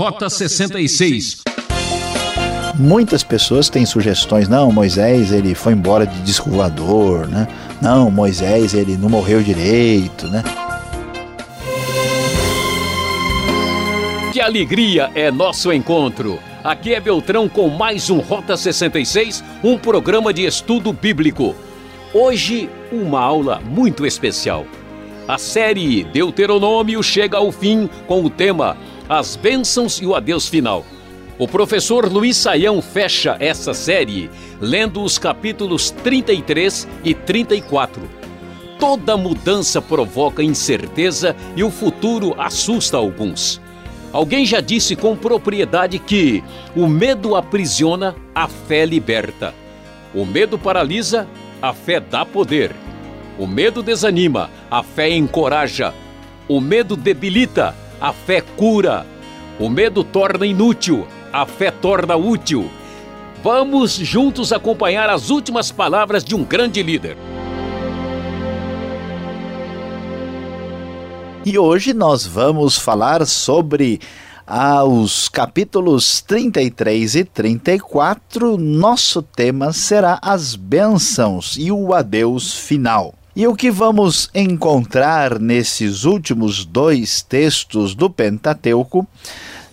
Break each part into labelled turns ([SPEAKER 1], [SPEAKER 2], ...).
[SPEAKER 1] Rota 66.
[SPEAKER 2] Muitas pessoas têm sugestões. Não, Moisés ele foi embora de disco voador, né? Não, Moisés ele não morreu direito, né?
[SPEAKER 1] Que alegria é nosso encontro! Aqui é Beltrão com mais um Rota 66, um programa de estudo bíblico. Hoje, uma aula muito especial. A série Deuteronômio chega ao fim com o tema As Bênçãos e o Adeus Final. O professor Luiz Saião fecha essa série lendo os capítulos 33 e 34. Toda mudança provoca incerteza e o futuro assusta alguns. Alguém já disse com propriedade que o medo aprisiona, a fé liberta. O medo paralisa, a fé dá poder. O medo desanima, a fé encoraja. O medo debilita, a fé cura. O medo torna inútil, a fé torna útil. Vamos juntos acompanhar as últimas palavras de um grande líder.
[SPEAKER 2] E hoje nós vamos falar sobre aos capítulos 33 e 34. Nosso tema será as bênçãos e o adeus final. E o que vamos encontrar nesses últimos dois textos do Pentateuco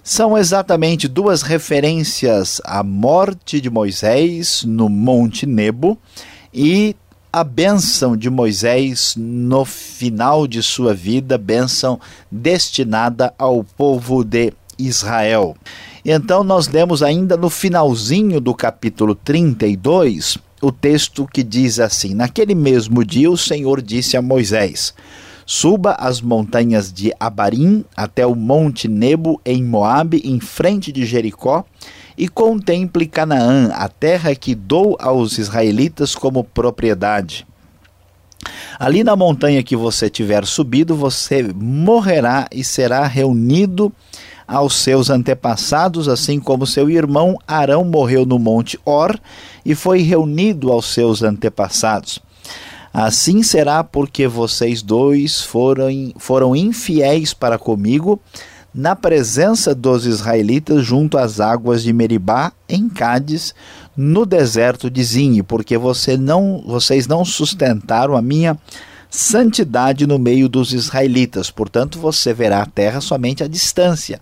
[SPEAKER 2] são exatamente duas referências à morte de Moisés no Monte Nebo e a bênção de Moisés no final de sua vida, bênção destinada ao povo de Israel. Então nós lemos ainda no finalzinho do capítulo 32 o texto que diz assim: Naquele mesmo dia o Senhor disse a Moisés: Suba as montanhas de Abarim até o monte Nebo em Moabe, em frente de Jericó, e contemple Canaã, a terra que dou aos israelitas como propriedade. Ali na montanha que você tiver subido, você morrerá e será reunido aos seus antepassados, assim como seu irmão Arão morreu no monte Or e foi reunido aos seus antepassados. Assim será porque vocês dois foram, foram infiéis para comigo na presença dos israelitas junto às águas de Meribá, em Cádiz, no deserto de Zin, porque você não, vocês não sustentaram a minha santidade no meio dos israelitas. Portanto, você verá a terra somente à distância,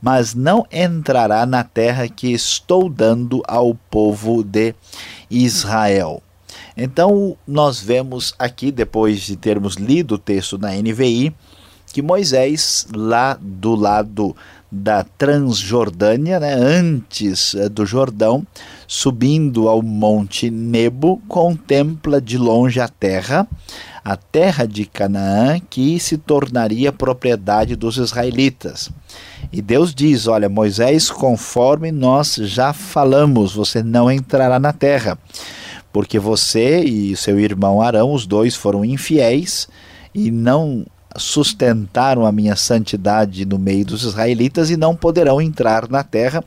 [SPEAKER 2] mas não entrará na terra que estou dando ao povo de Israel. Então, nós vemos aqui, depois de termos lido o texto na NVI, que Moisés, lá do lado da Transjordânia, né, antes eh, do Jordão, subindo ao monte Nebo, contempla de longe a terra, a terra de Canaã, que se tornaria propriedade dos israelitas. E Deus diz: Olha, Moisés, conforme nós já falamos, você não entrará na terra, porque você e seu irmão Arão, os dois foram infiéis e não sustentaram a minha santidade no meio dos israelitas e não poderão entrar na terra.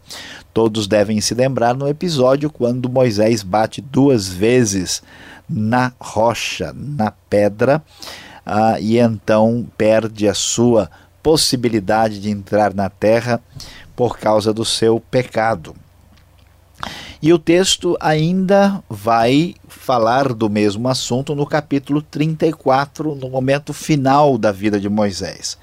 [SPEAKER 2] Todos devem se lembrar no episódio quando Moisés bate duas vezes na rocha, na pedra, uh, e então perde a sua possibilidade de entrar na terra por causa do seu pecado. E o texto ainda vai falar do mesmo assunto no capítulo 34, no momento final da vida de Moisés.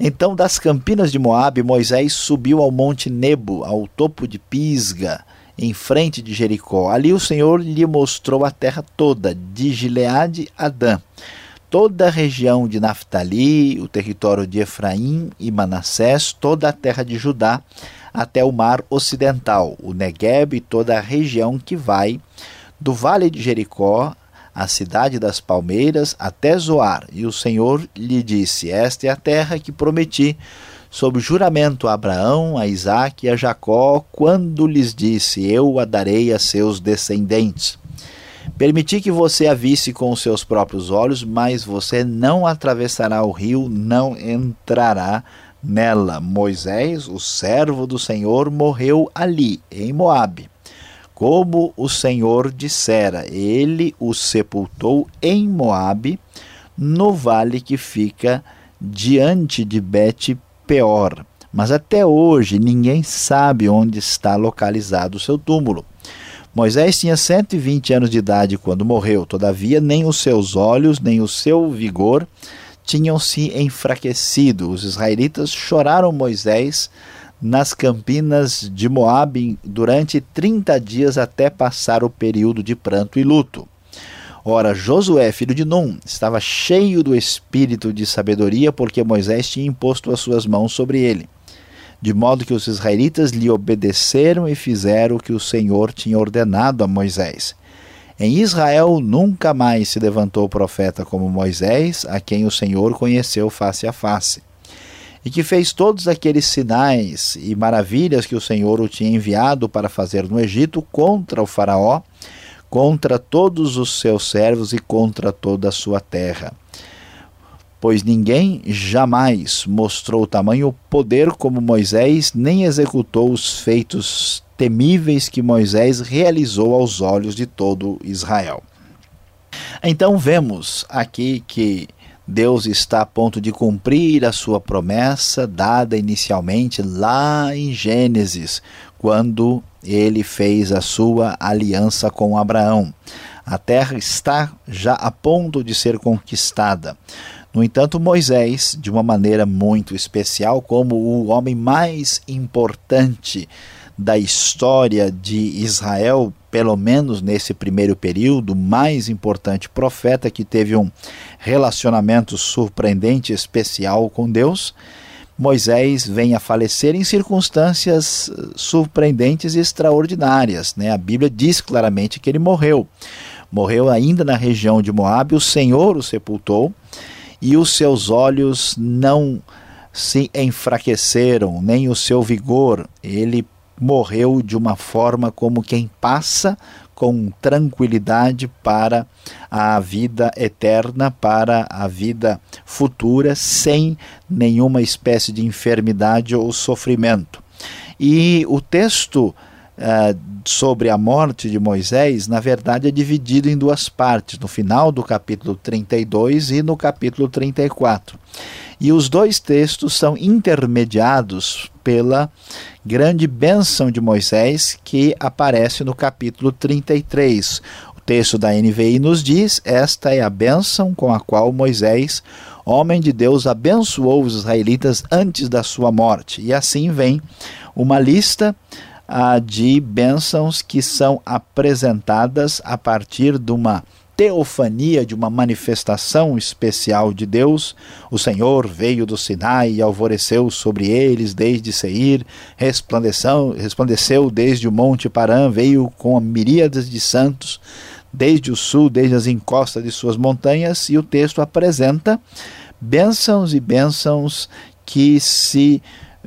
[SPEAKER 2] Então, das campinas de Moabe, Moisés subiu ao monte Nebo, ao topo de Pisga, em frente de Jericó. Ali o Senhor lhe mostrou a terra toda, de Gileade a Dan, toda a região de Naftali, o território de Efraim e Manassés, toda a terra de Judá, até o mar ocidental, o Negueb e toda a região que vai do vale de Jericó, a cidade das palmeiras, até Zoar. E o Senhor lhe disse: Esta é a terra que prometi sob juramento a Abraão, a Isaque e a Jacó, quando lhes disse: Eu a darei a seus descendentes. Permiti que você a visse com os seus próprios olhos, mas você não atravessará o rio, não entrará Nela, Moisés, o servo do Senhor, morreu ali, em Moabe. Como o Senhor dissera, ele o sepultou em Moabe, no vale que fica diante de Bet Peor. mas até hoje ninguém sabe onde está localizado o seu túmulo. Moisés tinha 120 anos de idade quando morreu, todavia, nem os seus olhos, nem o seu vigor tinham se enfraquecido. Os israelitas choraram Moisés nas campinas de Moabe durante 30 dias até passar o período de pranto e luto. Ora, Josué, filho de Num, estava cheio do espírito de sabedoria, porque Moisés tinha imposto as suas mãos sobre ele. De modo que os israelitas lhe obedeceram e fizeram o que o Senhor tinha ordenado a Moisés. Em Israel nunca mais se levantou profeta como Moisés, a quem o Senhor conheceu face a face, e que fez todos aqueles sinais e maravilhas que o Senhor o tinha enviado para fazer no Egito contra o Faraó, contra todos os seus servos e contra toda a sua terra. Pois ninguém jamais mostrou tamanho poder como Moisés, nem executou os feitos temíveis que Moisés realizou aos olhos de todo Israel. Então vemos aqui que Deus está a ponto de cumprir a sua promessa dada inicialmente lá em Gênesis, quando ele fez a sua aliança com Abraão. A terra está já a ponto de ser conquistada. No entanto, Moisés, de uma maneira muito especial, como o homem mais importante da história de Israel, pelo menos nesse primeiro período, mais importante profeta que teve um relacionamento surpreendente, especial com Deus, Moisés vem a falecer em circunstâncias eh, surpreendentes e extraordinárias. Né? A Bíblia diz claramente que ele morreu. Morreu ainda na região de Moabe, o Senhor o sepultou e os seus olhos não se enfraqueceram, nem o seu vigor. Ele morreu de uma forma como quem passa com tranquilidade para a vida eterna, para a vida futura, sem nenhuma espécie de enfermidade ou sofrimento. E o texto uh, sobre a morte de Moisés, na verdade, é dividido em duas partes, no final do capítulo 32 e no capítulo 34. E os dois textos são intermediados pela grande bênção de Moisés que aparece no capítulo 33. O texto da NVI nos diz: Esta é a bênção com a qual Moisés, homem de Deus, abençoou os israelitas antes da sua morte. E assim vem uma lista ah, de bênçãos que são apresentadas a partir de uma teofania, de uma manifestação especial de Deus. O Senhor veio do Sinai e alvoreceu sobre eles desde Seir, resplandeceu, desde o monte Parã, veio com miríades de santos desde o sul, desde as encostas de suas montanhas, e o texto apresenta bênçãos e bênçãos que se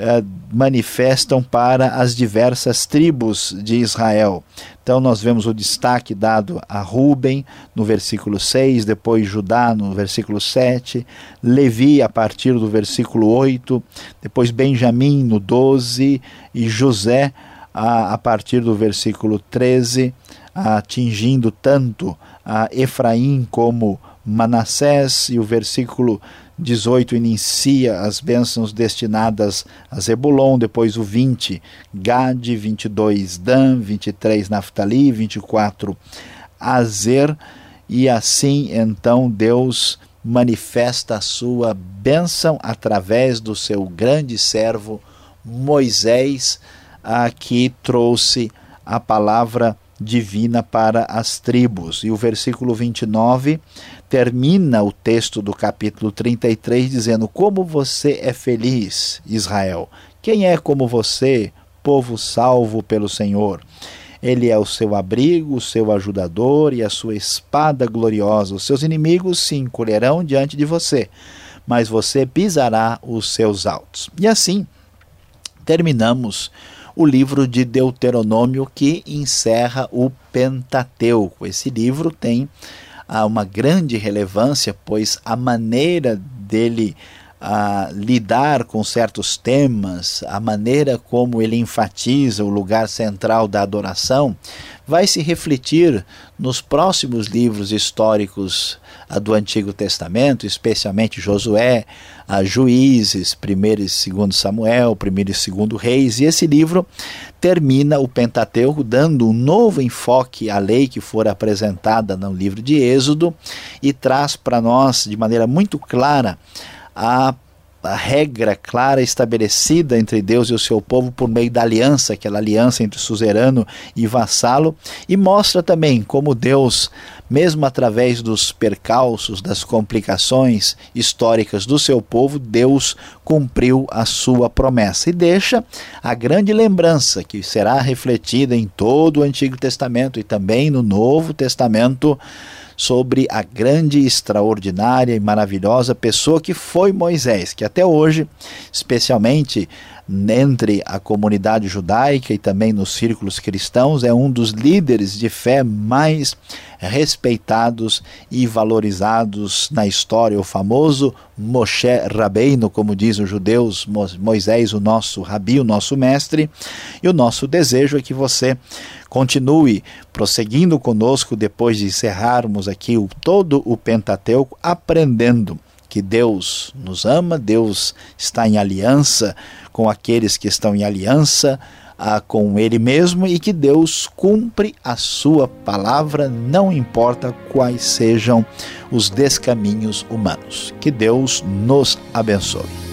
[SPEAKER 2] eh, manifestam para as diversas tribos de Israel. Então nós vemos o destaque dado a Ruben no versículo 6, depois Judá no versículo 7, Levi a partir do versículo 8, depois Benjamim no 12 e José a, a partir do versículo 13, atingindo tanto a Efraim como Manassés, e o versículo 18 inicia as bênçãos destinadas a Zebulon, depois o 20, Gade, 22, Dan, 23, Naftali, 24, Azer, e assim então Deus manifesta a sua bênção através do seu grande servo Moisés, a que trouxe a palavra divina para as tribos. E o versículo 29 termina o texto do capítulo 33 dizendo: Como você é feliz, Israel! Quem é como você, povo salvo pelo Senhor? Ele é o seu abrigo, o seu ajudador e a sua espada gloriosa. Os seus inimigos se encolherão diante de você, mas você pisará os seus altos. E assim terminamos o livro de Deuteronômio que encerra o Pentateuco. Esse livro tem uma grande relevância, pois a maneira dele a lidar com certos temas, a maneira como ele enfatiza o lugar central da adoração, vai se refletir nos próximos livros históricos do Antigo Testamento, especialmente Josué, Juízes, 1 e 2 Samuel, 1 e 2 Reis, e esse livro termina o Pentateuco dando um novo enfoque à lei que for apresentada no livro de Êxodo e traz para nós de maneira muito clara a a regra clara estabelecida entre Deus e o seu povo por meio da aliança, aquela aliança entre suzerano e vassalo, e mostra também como Deus, mesmo através dos percalços, das complicações históricas do seu povo, Deus cumpriu a sua promessa. E deixa a grande lembrança que será refletida em todo o Antigo Testamento e também no Novo Testamento sobre a grande, extraordinária e maravilhosa pessoa que foi Moisés, que até hoje, especialmente entre a comunidade judaica e também nos círculos cristãos, é um dos líderes de fé mais respeitados e valorizados na história, o famoso Moshe Rabbeinu, como dizem os judeus, Moisés, o nosso rabi, o nosso mestre, e o nosso desejo é que você continue prosseguindo conosco depois de encerrarmos aqui o, todo o Pentateuco, aprendendo que Deus nos ama, Deus está em aliança com aqueles que estão em aliança ah, com Ele mesmo e que Deus cumpre a Sua palavra, não importa quais sejam os descaminhos humanos. Que Deus nos abençoe.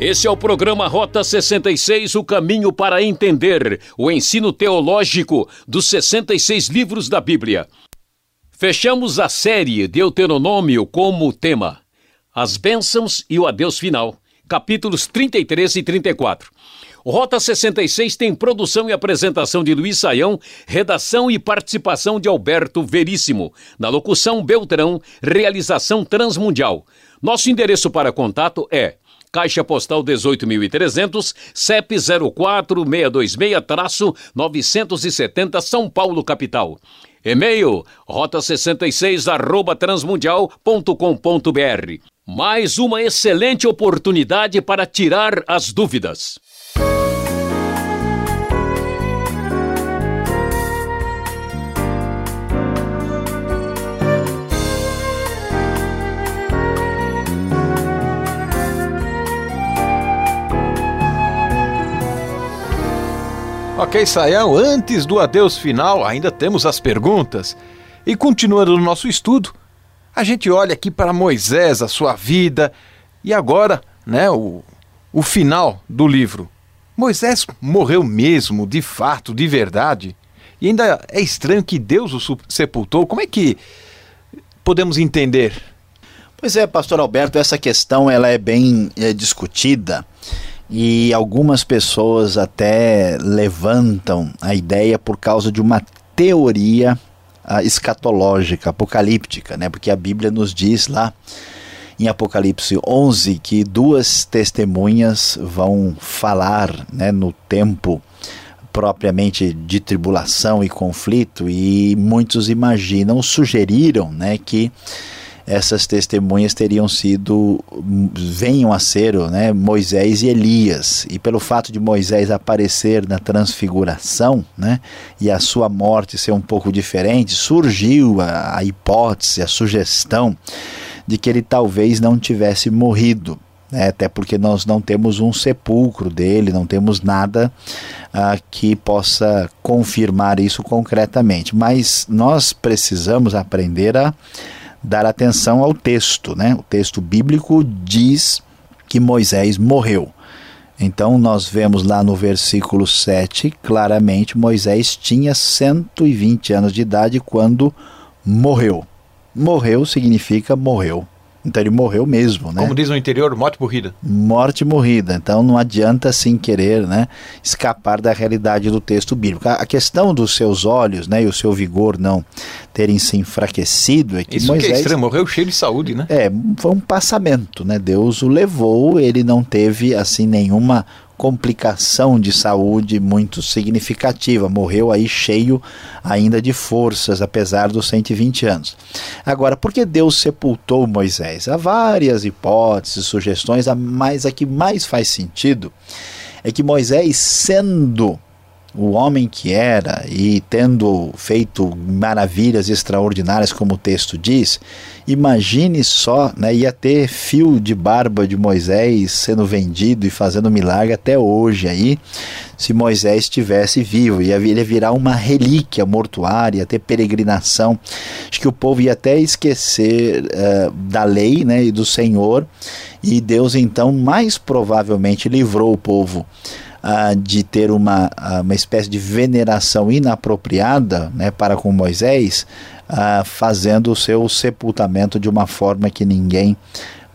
[SPEAKER 1] Esse é o programa Rota 66, o caminho para entender o ensino teológico dos 66 livros da Bíblia. Fechamos a série Deuteronômio como tema: As bênçãos e o adeus final, capítulos 33 e 34. O Rota 66 tem produção e apresentação de Luiz Saião, redação e participação de Alberto Veríssimo. Na locução Beltrão, realização Transmundial. Nosso endereço para contato é Caixa Postal 18.300, CEP 04626-970 São Paulo, capital. E-mail rota66 arroba transmundial.com.br. Mais uma excelente oportunidade para tirar as dúvidas.
[SPEAKER 3] Ok, Sayão, antes do adeus final, ainda temos as perguntas. E continuando no nosso estudo, a gente olha aqui para Moisés, a sua vida, e agora, né, o, o final do livro. Moisés morreu mesmo, de fato, de verdade? E ainda é estranho que Deus o sepultou. Como é que podemos entender?
[SPEAKER 2] Pois é, pastor Alberto, essa questão ela é bem é, discutida e algumas pessoas até levantam a ideia por causa de uma teoria uh, escatológica, apocalíptica, né? Porque a Bíblia nos diz lá em Apocalipse 11 que duas testemunhas vão falar, né, no tempo propriamente de tribulação e conflito e muitos imaginam, sugeriram, né, que essas testemunhas teriam sido, venham a ser né, Moisés e Elias. E pelo fato de Moisés aparecer na transfiguração né, e a sua morte ser um pouco diferente, surgiu a, a hipótese, a sugestão de que ele talvez não tivesse morrido. Né, até porque nós não temos um sepulcro dele, não temos nada ah, que possa confirmar isso concretamente. Mas nós precisamos aprender a dar atenção ao texto, né? O texto bíblico diz que Moisés morreu. Então nós vemos lá no versículo 7, claramente Moisés tinha 120 anos de idade quando morreu. Morreu significa morreu. Então ele morreu mesmo, né?
[SPEAKER 3] Como diz no interior, morte morrida.
[SPEAKER 2] Morte morrida. Então não adianta assim querer, né, escapar da realidade do texto bíblico. A questão dos seus olhos, né, e o seu vigor não terem se enfraquecido é que
[SPEAKER 3] Isso
[SPEAKER 2] Moisés
[SPEAKER 3] que é estranho, morreu cheio de saúde, né?
[SPEAKER 2] É, foi um passamento, né? Deus o levou, ele não teve assim nenhuma complicação de saúde muito significativa. Morreu aí cheio ainda de forças, apesar dos 120 anos. Agora, por que Deus sepultou Moisés? Há várias hipóteses, sugestões, mas a que mais faz sentido é que Moisés, sendo o homem que era e tendo feito maravilhas extraordinárias, como o texto diz, imagine só, né, ia ter fio de barba de Moisés sendo vendido e fazendo milagre até hoje aí, se Moisés estivesse vivo, ia, ia virar uma relíquia mortuária, ia ter peregrinação, acho que o povo ia até esquecer uh, da lei né, e do Senhor, e Deus então mais provavelmente livrou o povo ah, de ter uma, uma espécie de veneração inapropriada né, para com Moisés, ah, fazendo o seu sepultamento de uma forma que ninguém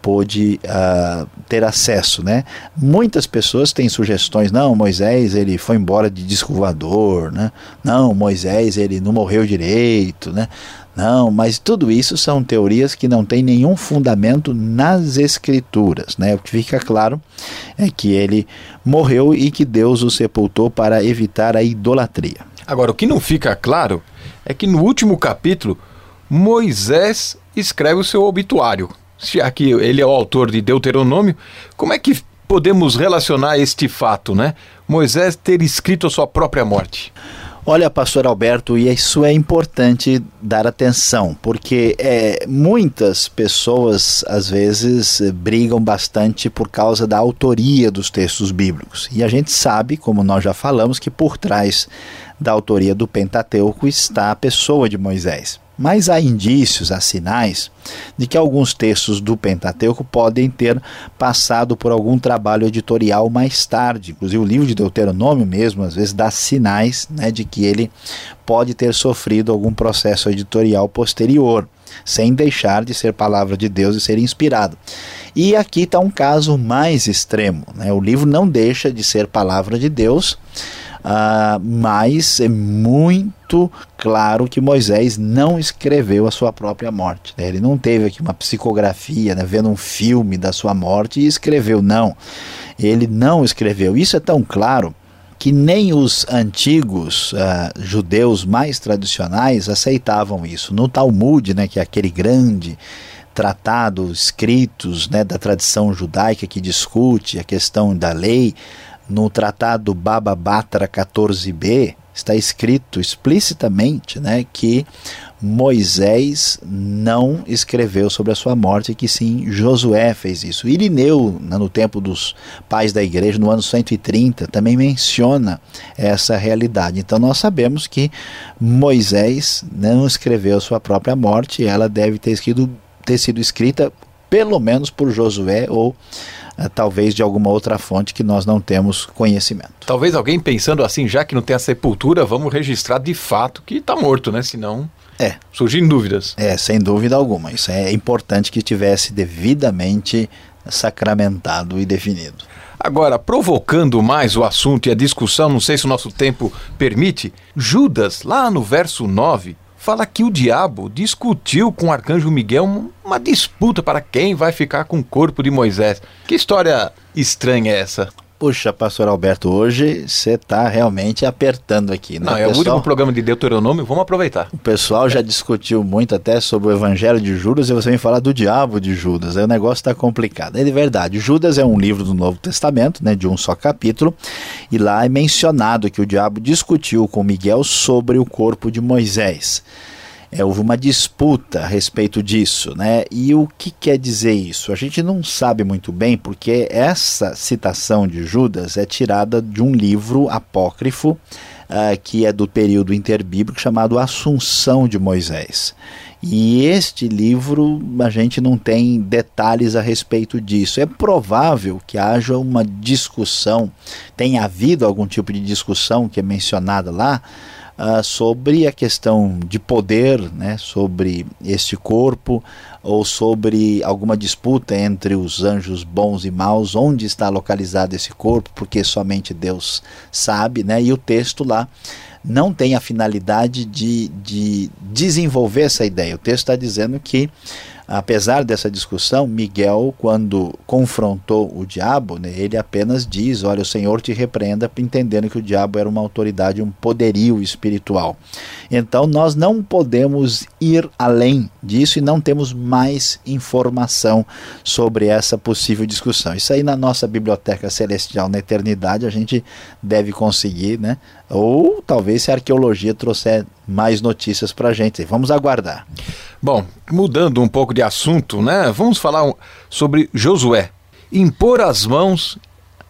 [SPEAKER 2] pôde uh, ter acesso, né? Muitas pessoas têm sugestões, não, Moisés ele foi embora de disco né? Não, Moisés ele não morreu direito, né? Não, mas tudo isso são teorias que não têm nenhum fundamento nas escrituras. Né? O que fica claro é que ele morreu e que Deus o sepultou para evitar a idolatria.
[SPEAKER 3] Agora, o que não fica claro é que no último capítulo, Moisés escreve o seu obituário. Já que ele é o autor de Deuteronômio, como é que podemos relacionar este fato, né? Moisés ter escrito a sua própria morte?
[SPEAKER 2] Olha, pastor Alberto, e isso é importante dar atenção, porque é, muitas pessoas às vezes brigam bastante por causa da autoria dos textos bíblicos. E a gente sabe, como nós já falamos, que por trás da autoria do Pentateuco está a pessoa de Moisés. Mas há indícios, há sinais de que alguns textos do Pentateuco podem ter passado por algum trabalho editorial mais tarde. Inclusive, o livro de Deuteronômio mesmo, às vezes, dá sinais né, de que ele pode ter sofrido algum processo editorial posterior, sem deixar de ser palavra de Deus e ser inspirado. E aqui está um caso mais extremo. Né? O livro não deixa de ser palavra de Deus Uh, mas é muito claro que Moisés não escreveu a sua própria morte. Né? Ele não teve aqui uma psicografia, né, vendo um filme da sua morte e escreveu. Não, ele não escreveu. Isso é tão claro que nem os antigos uh, judeus mais tradicionais aceitavam isso. No Talmud, né, que é aquele grande tratado, escritos né, da tradição judaica que discute a questão da lei, no tratado Baba Batra 14b, está escrito explicitamente né, que Moisés não escreveu sobre a sua morte, que sim Josué fez isso. Irineu, né, no tempo dos pais da igreja, no ano 130, também menciona essa realidade. Então nós sabemos que Moisés não escreveu sua própria morte, ela deve ter, ter sido escrita pelo menos por Josué ou talvez de alguma outra fonte que nós não temos conhecimento.
[SPEAKER 3] Talvez alguém pensando assim, já que não tem a sepultura, vamos registrar de fato que está morto, né? Senão
[SPEAKER 2] é.
[SPEAKER 3] surgem dúvidas.
[SPEAKER 2] É, sem dúvida alguma. Isso é importante que tivesse devidamente sacramentado e definido.
[SPEAKER 3] Agora, provocando mais o assunto e a discussão, não sei se o nosso tempo permite, Judas, lá no verso 9, fala que o diabo discutiu com o arcanjo Miguel uma disputa para quem vai ficar com o corpo de Moisés. Que história estranha é essa?
[SPEAKER 2] Puxa, pastor Alberto, hoje você está realmente apertando aqui, né?
[SPEAKER 3] Não, é o último programa de Deuteronômio, vamos aproveitar.
[SPEAKER 2] O pessoal já discutiu muito até sobre o evangelho de Judas e você vem falar do diabo de Judas. Aí o negócio está complicado. É de verdade, Judas é um livro do Novo Testamento, né, de um só capítulo, e lá é mencionado que o diabo discutiu com Miguel sobre o corpo de Moisés. É, houve uma disputa a respeito disso, né? E o que quer dizer isso? A gente não sabe muito bem, porque essa citação de Judas é tirada de um livro apócrifo uh, que é do período interbíblico chamado Assunção de Moisés. E este livro a gente não tem detalhes a respeito disso. É provável que haja uma discussão, tenha havido algum tipo de discussão que é mencionada lá uh, sobre a questão de poder, né, sobre este corpo, ou sobre alguma disputa entre os anjos bons e maus, onde está localizado esse corpo, porque somente Deus sabe, né? E o texto lá não tem a finalidade de, de desenvolver essa ideia. O texto está dizendo que Apesar dessa discussão, Miguel, quando confrontou o diabo, né, ele apenas diz: Olha, o Senhor te repreenda, entendendo que o diabo era uma autoridade, um poderio espiritual. Então, nós não podemos ir além disso e não temos mais informação sobre essa possível discussão. Isso aí na nossa biblioteca celestial na eternidade a gente deve conseguir, né? Ou talvez se a arqueologia trouxer mais notícias para a gente. Vamos aguardar.
[SPEAKER 3] Bom, mudando um pouco de assunto, né? Vamos falar sobre Josué. Impor as mãos,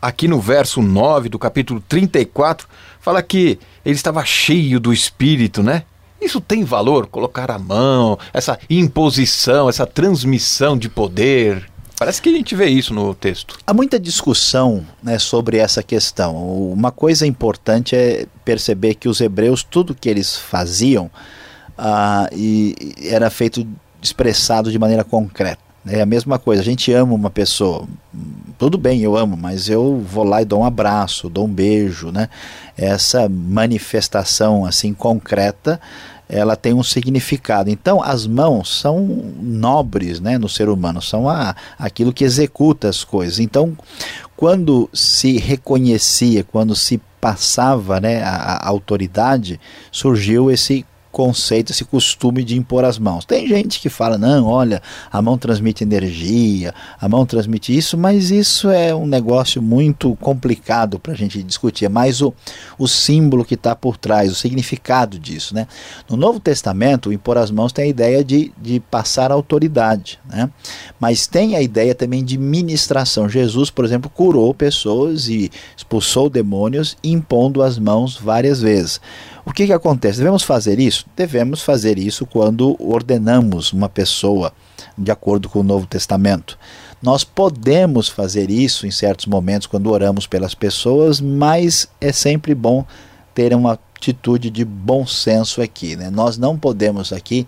[SPEAKER 3] aqui no verso 9 do capítulo 34, fala que ele estava cheio do espírito, né? Isso tem valor, colocar a mão, essa imposição, essa transmissão de poder. Parece que a gente vê isso no texto.
[SPEAKER 2] Há muita discussão né, sobre essa questão. Uma coisa importante é perceber que os hebreus, tudo que eles faziam, uh, e era feito expressado de maneira concreta. É a mesma coisa, a gente ama uma pessoa, tudo bem, eu amo, mas eu vou lá e dou um abraço, dou um beijo, né? Essa manifestação assim concreta, ela tem um significado. Então, as mãos são nobres, né, no ser humano, são a, aquilo que executa as coisas. Então, quando se reconhecia, quando se passava, né, a, a autoridade, surgiu esse conceito, esse costume de impor as mãos. Tem gente que fala, não, olha, a mão transmite energia, a mão transmite isso, mas isso é um negócio muito complicado para a gente discutir. É mais o, o símbolo que está por trás, o significado disso. Né? No Novo Testamento, o impor as mãos tem a ideia de, de passar autoridade, né? mas tem a ideia também de ministração. Jesus, por exemplo, curou pessoas e expulsou demônios impondo as mãos várias vezes. O que, que acontece? Devemos fazer isso? Devemos fazer isso quando ordenamos uma pessoa de acordo com o Novo Testamento. Nós podemos fazer isso em certos momentos quando oramos pelas pessoas, mas é sempre bom ter uma atitude de bom senso aqui. Né? Nós não podemos aqui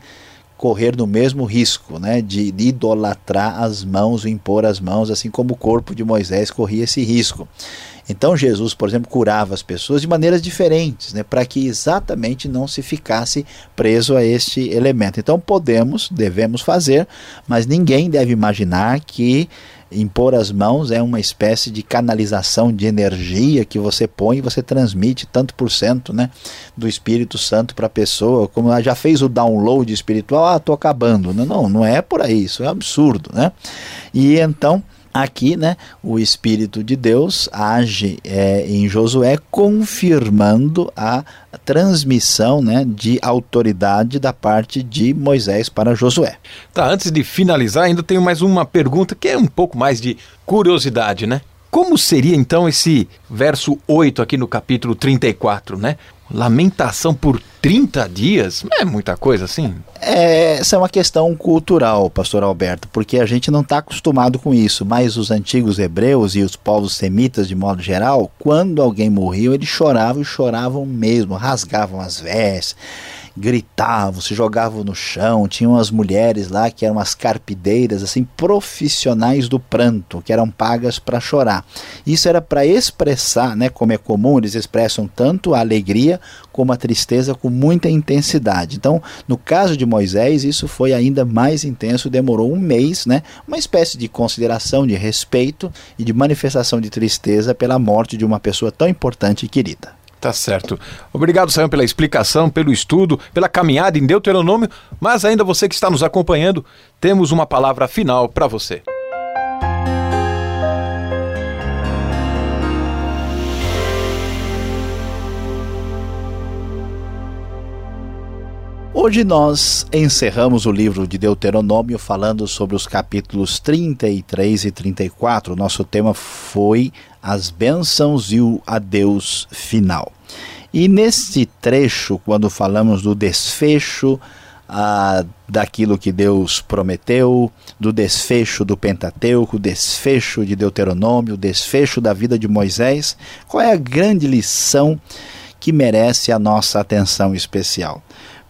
[SPEAKER 2] correr no mesmo risco né, de idolatrar as mãos, impor as mãos, assim como o corpo de Moisés corria esse risco. Então Jesus, por exemplo, curava as pessoas de maneiras diferentes, né, para que exatamente não se ficasse preso a este elemento. Então podemos, devemos fazer, mas ninguém deve imaginar que impor as mãos é uma espécie de canalização de energia que você põe e você transmite tanto por cento né, do Espírito Santo para a pessoa, como ela já fez o download espiritual, ah, estou acabando. Não, não, não é por aí, isso é absurdo. Né? E então Aqui, né, o Espírito de Deus age é, em Josué, confirmando a transmissão né, de autoridade da parte de Moisés para Josué.
[SPEAKER 3] Tá, antes de finalizar, ainda tenho mais uma pergunta que é um pouco mais de curiosidade, né? Como seria então esse verso 8 aqui no capítulo 34, né? Lamentação por 30 dias? É muita coisa assim?
[SPEAKER 2] É, essa é uma questão cultural, pastor Alberto, porque a gente não está acostumado com isso, mas os antigos hebreus e os povos semitas, de modo geral, quando alguém morria, eles choravam e choravam mesmo, rasgavam as vestes gritavam, se jogavam no chão. Tinham as mulheres lá que eram as carpideiras, assim, profissionais do pranto, que eram pagas para chorar. Isso era para expressar, né, como é comum, eles expressam tanto a alegria como a tristeza com muita intensidade. Então, no caso de Moisés, isso foi ainda mais intenso, demorou um mês, né, uma espécie de consideração, de respeito e de manifestação de tristeza pela morte de uma pessoa tão importante e querida.
[SPEAKER 3] Tá certo. Obrigado, Sayão, pela explicação, pelo estudo, pela caminhada em Deuteronômio, mas ainda você que está nos acompanhando, temos uma palavra final para você.
[SPEAKER 2] Hoje nós encerramos o livro de Deuteronômio falando sobre os capítulos 33 e 34. Nosso tema foi as bênçãos e o adeus final. E nesse trecho, quando falamos do desfecho ah, daquilo que Deus prometeu, do desfecho do Pentateuco, desfecho de Deuteronômio, desfecho da vida de Moisés, qual é a grande lição que merece a nossa atenção especial.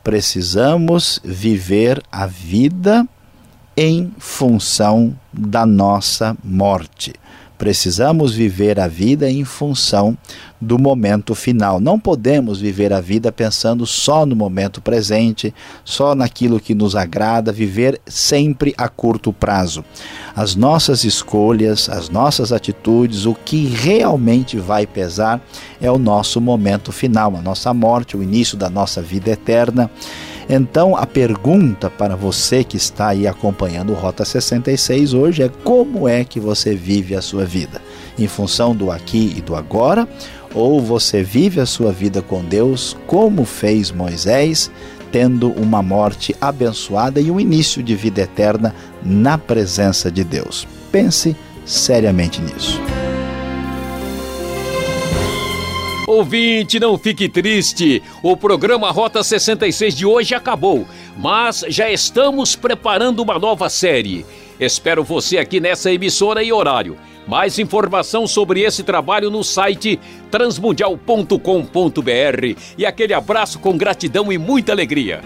[SPEAKER 2] Precisamos viver a vida em função da nossa morte. Precisamos viver a vida em função do momento final. Não podemos viver a vida pensando só no momento presente, só naquilo que nos agrada, viver sempre a curto prazo. As nossas escolhas, as nossas atitudes, o que realmente vai pesar é o nosso momento final, a nossa morte, o início da nossa vida eterna. Então, a pergunta para você que está aí acompanhando o Rota 66 hoje é: como é que você vive a sua vida? Em função do aqui e do agora? Ou você vive a sua vida com Deus como fez Moisés, tendo uma morte abençoada e um início de vida eterna na presença de Deus? Pense seriamente nisso.
[SPEAKER 1] Ouvinte, não fique triste. O programa Rota 66 de hoje acabou, mas já estamos preparando uma nova série. Espero você aqui nessa emissora e horário. Mais informação sobre esse trabalho no site transmundial.com.br. E aquele abraço com gratidão e muita alegria.